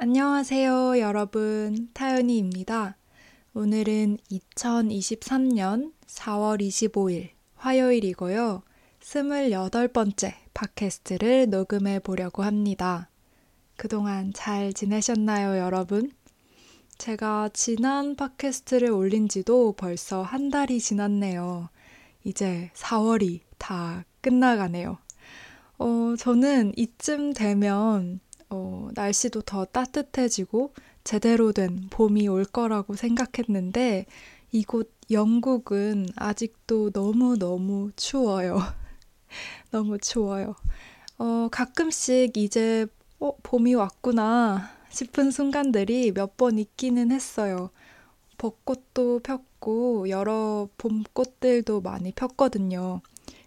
안녕하세요, 여러분. 타연이입니다. 오늘은 2023년 4월 25일 화요일이고요. 28번째 팟캐스트를 녹음해 보려고 합니다. 그동안 잘 지내셨나요, 여러분? 제가 지난 팟캐스트를 올린 지도 벌써 한 달이 지났네요. 이제 4월이 다 끝나가네요. 어, 저는 이쯤 되면 어, 날씨도 더 따뜻해지고 제대로 된 봄이 올 거라고 생각했는데 이곳 영국은 아직도 너무너무 추워요. 너무 추워요. 어, 가끔씩 이제 어, 봄이 왔구나 싶은 순간들이 몇 번 있기는 했어요. 벚꽃도 폈고 여러 봄꽃들도 많이 폈거든요.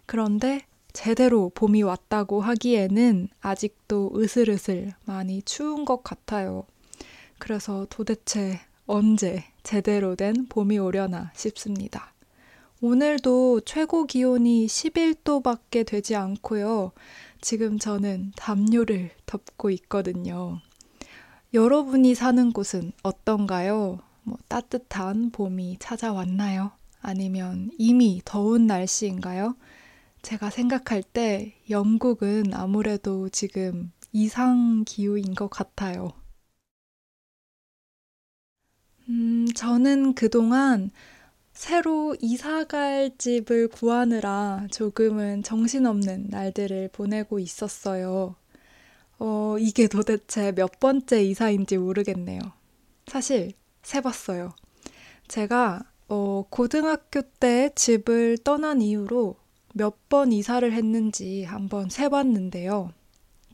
그런데 제대로 봄이 왔다고 하기에는 아직도 으슬으슬 많이 추운 것 같아요. 그래서 도대체 언제 제대로 된 봄이 오려나 싶습니다. 오늘도 최고 기온이 11도밖에 되지 않고요. 지금 저는 담요를 덮고 있거든요. 여러분이 사는 곳은 어떤가요? 뭐 따뜻한 봄이 찾아왔나요? 아니면 이미 더운 날씨인가요? 제가 생각할 때 영국은 아무래도 지금 이상 기후인 것 같아요. 음, 저는 그동안 새로 이사 갈 집을 구하느라 조금은 정신없는 날들을 보내고 있었어요. 어, 이게 도대체 몇 번째 이사인지 모르겠네요. 사실 세봤어요. 제가 어, 고등학교 때 집을 떠난 이후로 몇 번 이사를 했는지 한번 세봤는데요.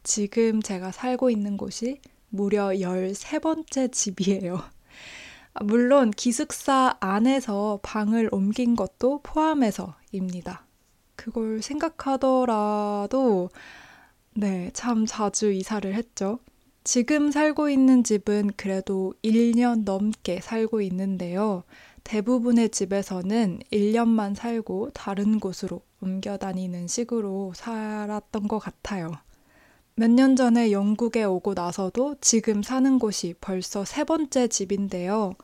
지금 제가 살고 있는 곳이 무려 13번째 집이에요. 아, 물론 기숙사 안에서 방을 옮긴 것도 포함해서입니다. 그걸 생각하더라도 네, 참 자주 이사를 했죠. 지금 살고 있는 집은 그래도 1년 넘게 살고 있는데요. 대부분의 집에서는 1년만 살고 다른 곳으로 옮겨 다니는 식으로 살았던 것 같아요. 몇 년 전에 영국에 오고 나서도 지금 사는 곳이 벌써 세 번째 집인데요.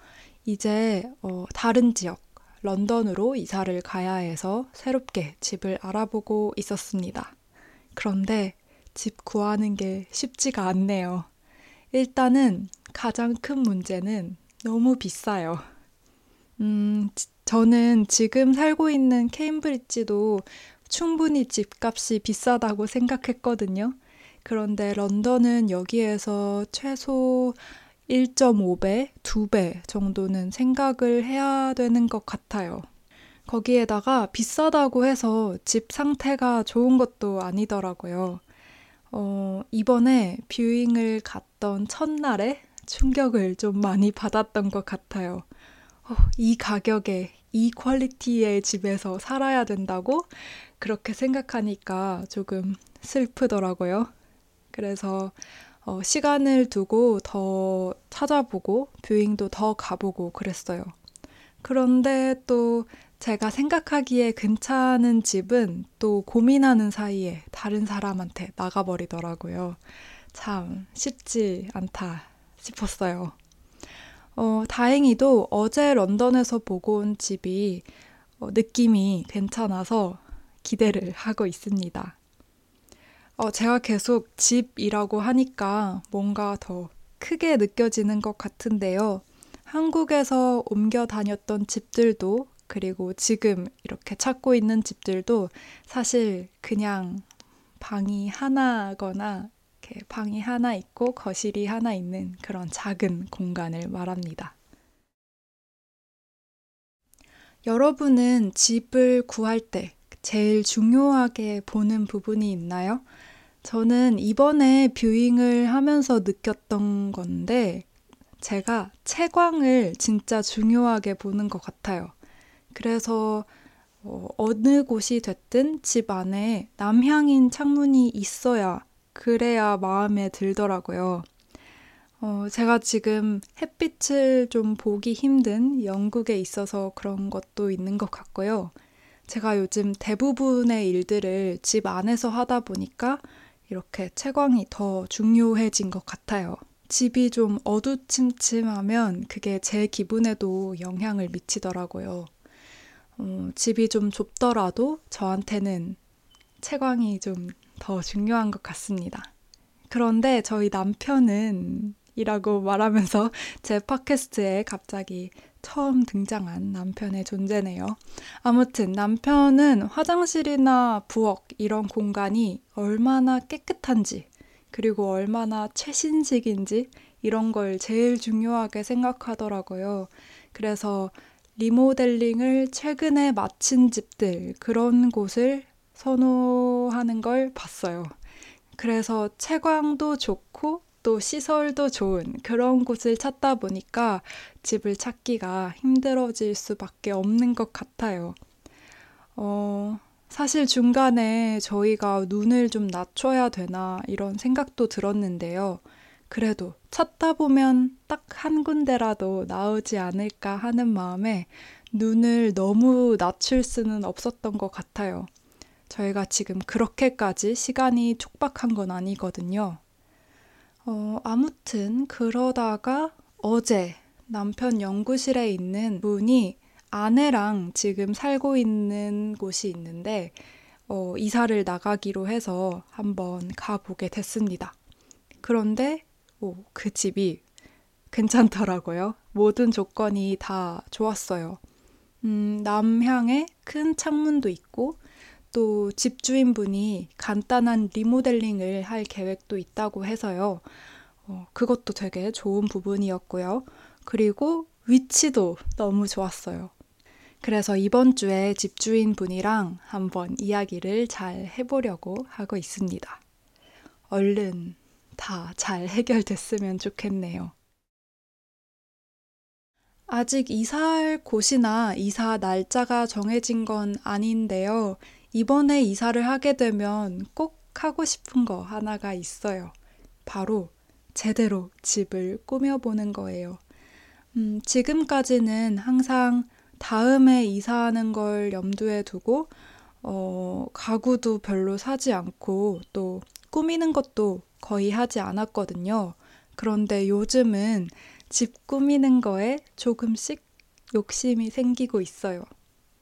이제 어, 다른 지역, 런던으로 이사를 가야 해서 새롭게 집을 알아보고 있었습니다. 그런데 집 구하는 게 쉽지가 않네요. 일단은 가장 큰 문제는 너무 비싸요. 음, 저는 지금 살고 있는 케임브리지도 충분히 집값이 비싸다고 생각했거든요. 그런데 런던은 여기에서 최소 1.5배, 2배 정도는 생각을 해야 되는 것 같아요. 거기에다가 비싸다고 해서 집 상태가 좋은 것도 아니더라고요. 어, 이번에 viewing을 갔던 첫날에 충격을 좀 많이 받았던 것 같아요. 어, 이 가격에 이 quality의 집에서 살아야 된다고 그렇게 생각하니까 조금 슬프더라고요. 그래서 어, 시간을 두고 더 찾아보고 viewing도 더 가보고 그랬어요. 그런데 또 제가 생각하기에 괜찮은 집은 또 고민하는 사이에 다른 사람한테 나가버리더라고요. 참 쉽지 않다 싶었어요. 어, 다행히도 어제 런던에서 보고 온 집이 어, 느낌이 괜찮아서 기대를 하고 있습니다. 어, 제가 계속 집이라고 하니까 뭔가 더 크게 느껴지는 것 같은데요. 한국에서 옮겨 다녔던 집들도 그리고 지금 이렇게 찾고 있는 집들도 사실 그냥 방이 하나거나 이렇게 방이 하나 있고 거실이 하나 있는 그런 작은 공간을 말합니다. 여러분은 집을 구할 때 제일 중요하게 보는 부분이 있나요? 저는 이번에 뷰잉을 하면서 느꼈던 건데, 제가 채광을 진짜 중요하게 보는 것 같아요. 그래서 어, 어느 곳이 됐든 집 안에 남향인 창문이 있어야 그래야 마음에 들더라고요. 어, 제가 지금 햇빛을 좀 보기 힘든 영국에 있어서 그런 것도 있는 것 같고요. 제가 요즘 대부분의 일들을 집 안에서 하다 보니까 이렇게 채광이 더 중요해진 것 같아요. 집이 좀 어두침침하면 그게 제 기분에도 영향을 미치더라고요. 어, 집이 좀 좁더라도 저한테는 채광이 좀 더 중요한 것 같습니다. 그런데 저희 남편은 이라고 말하면서 제 팟캐스트에 갑자기 처음 등장한 남편의 존재네요. 아무튼 남편은 화장실이나 부엌 이런 공간이 얼마나 깨끗한지 그리고 얼마나 최신식인지 이런 걸 제일 중요하게 생각하더라고요. 그래서 리모델링을 최근에 마친 집들 그런 곳을 선호하는 걸 봤어요. 그래서 채광도 좋고 또 시설도 좋은 그런 곳을 찾다 보니까 집을 찾기가 힘들어질 수밖에 없는 것 같아요. 어, 사실 중간에 저희가 눈을 좀 낮춰야 되나 이런 생각도 들었는데요. 그래도 찾다 보면 딱 한 군데라도 나오지 않을까 하는 마음에 눈을 너무 낮출 수는 없었던 것 같아요. 저희가 지금 그렇게까지 시간이 촉박한 건 아니거든요. 어, 아무튼 그러다가 어제 남편 연구실에 있는 분이 아내랑 지금 살고 있는 곳이 있는데 어, 이사를 나가기로 해서 한번 가보게 됐습니다. 그런데 오, 그 집이 괜찮더라고요. 모든 조건이 다 좋았어요. 음, 남향에 큰 창문도 있고 또 집주인분이 간단한 리모델링을 할 계획도 있다고 해서요. 어, 그것도 되게 좋은 부분이었고요. 그리고 위치도 너무 좋았어요. 그래서 이번 주에 집주인분이랑 한번 이야기를 잘 해보려고 하고 있습니다. 얼른 다 잘 해결됐으면 좋겠네요. 아직 이사할 곳이나 이사 날짜가 정해진 건 아닌데요. 이번에 이사를 하게 되면 꼭 하고 싶은 거 하나가 있어요. 바로 제대로 집을 꾸며보는 거예요. 음, 지금까지는 항상 다음에 이사하는 걸 염두에 두고, 어, 가구도 별로 사지 않고 또 꾸미는 것도 거의 하지 않았거든요. 그런데 요즘은 집 꾸미는 거에 조금씩 욕심이 생기고 있어요.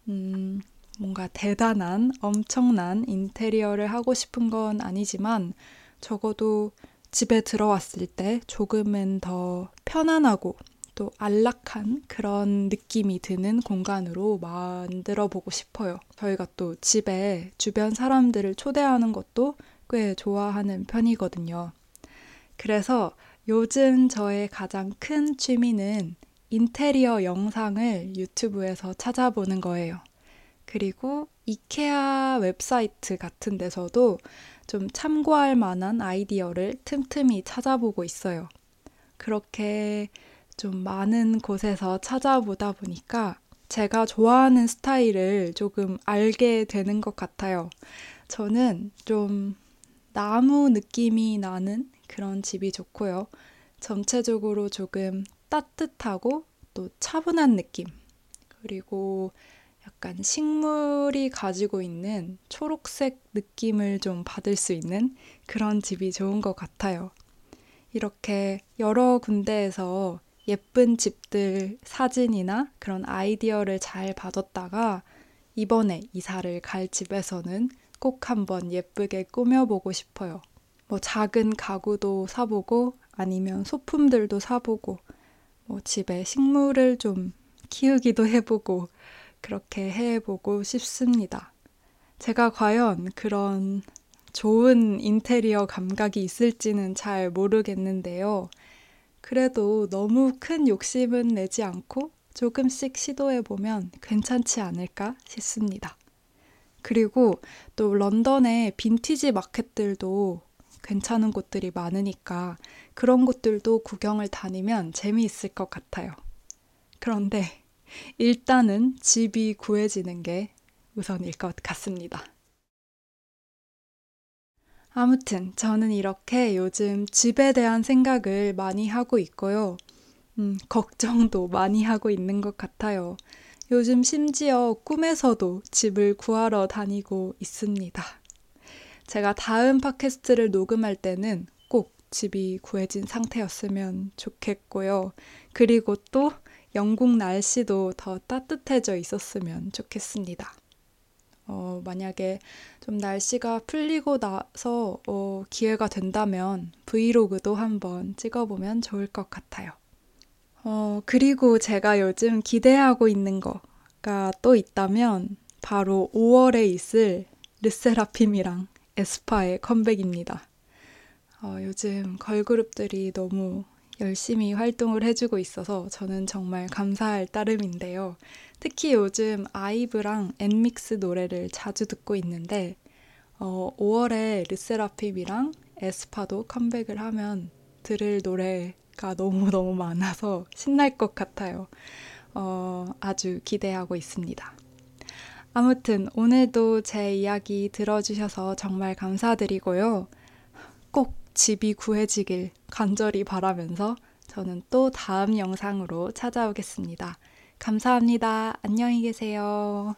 음, 뭔가 대단한, 엄청난 인테리어를 하고 싶은 건 아니지만 적어도 집에 들어왔을 때 조금은 더 편안하고 또 안락한 그런 느낌이 드는 공간으로 만들어 보고 싶어요. 저희가 또 집에 주변 사람들을 초대하는 것도 꽤 좋아하는 편이거든요. 그래서 요즘 저의 가장 큰 취미는 인테리어 영상을 유튜브에서 찾아보는 거예요. 그리고 이케아 웹사이트 같은 데서도 좀 참고할 만한 아이디어를 틈틈이 찾아보고 있어요. 그렇게 좀 많은 곳에서 찾아보다 보니까 제가 좋아하는 스타일을 조금 알게 되는 것 같아요. 저는 좀 나무 느낌이 나는 그런 집이 좋고요. 전체적으로 조금 따뜻하고 또 차분한 느낌. 그리고 약간 식물이 가지고 있는 초록색 느낌을 좀 받을 수 있는 그런 집이 좋은 것 같아요. 이렇게 여러 군데에서 예쁜 집들 사진이나 그런 아이디어를 잘 받았다가 이번에 이사를 갈 집에서는 꼭 한번 예쁘게 꾸며보고 싶어요. 뭐 작은 가구도 사보고 아니면 소품들도 사보고 뭐 집에 식물을 좀 키우기도 해보고 그렇게 해보고 싶습니다. 제가 과연 그런 좋은 인테리어 감각이 있을지는 잘 모르겠는데요. 그래도 너무 큰 욕심은 내지 않고 조금씩 시도해보면 괜찮지 않을까 싶습니다. 그리고 또 런던의 빈티지 마켓들도 괜찮은 곳들이 많으니까 그런 곳들도 구경을 다니면 재미있을 것 같아요. 그런데 일단은 집이 구해지는 게 우선일 것 같습니다. 아무튼 저는 이렇게 요즘 집에 대한 생각을 많이 하고 있고요. 음, 걱정도 많이 하고 있는 것 같아요. 요즘 심지어 꿈에서도 집을 구하러 다니고 있습니다. 제가 다음 팟캐스트를 녹음할 때는 꼭 집이 구해진 상태였으면 좋겠고요. 그리고 또 영국 날씨도 더 따뜻해져 있었으면 좋겠습니다. 어, 만약에 좀 날씨가 풀리고 나서 어, 기회가 된다면 브이로그도 한번 찍어보면 좋을 것 같아요. 어, 그리고 제가 요즘 기대하고 있는 거가 또 있다면 바로 5월에 있을 르세라핌이랑 에스파의 컴백입니다. 어, 요즘 걸그룹들이 너무 열심히 활동을 해주고 있어서 저는 정말 감사할 따름인데요. 특히 요즘 아이브랑 엔믹스 노래를 자주 듣고 있는데 어, 5월에 르세라핌이랑 에스파도 컴백을 하면 들을 노래가 너무너무 많아서 신날 것 같아요. 어, 아주 기대하고 있습니다. 아무튼 오늘도 제 이야기 들어주셔서 정말 감사드리고요. 꼭 집이 구해지길 간절히 바라면서 저는 또 다음 영상으로 찾아오겠습니다. 감사합니다. 안녕히 계세요.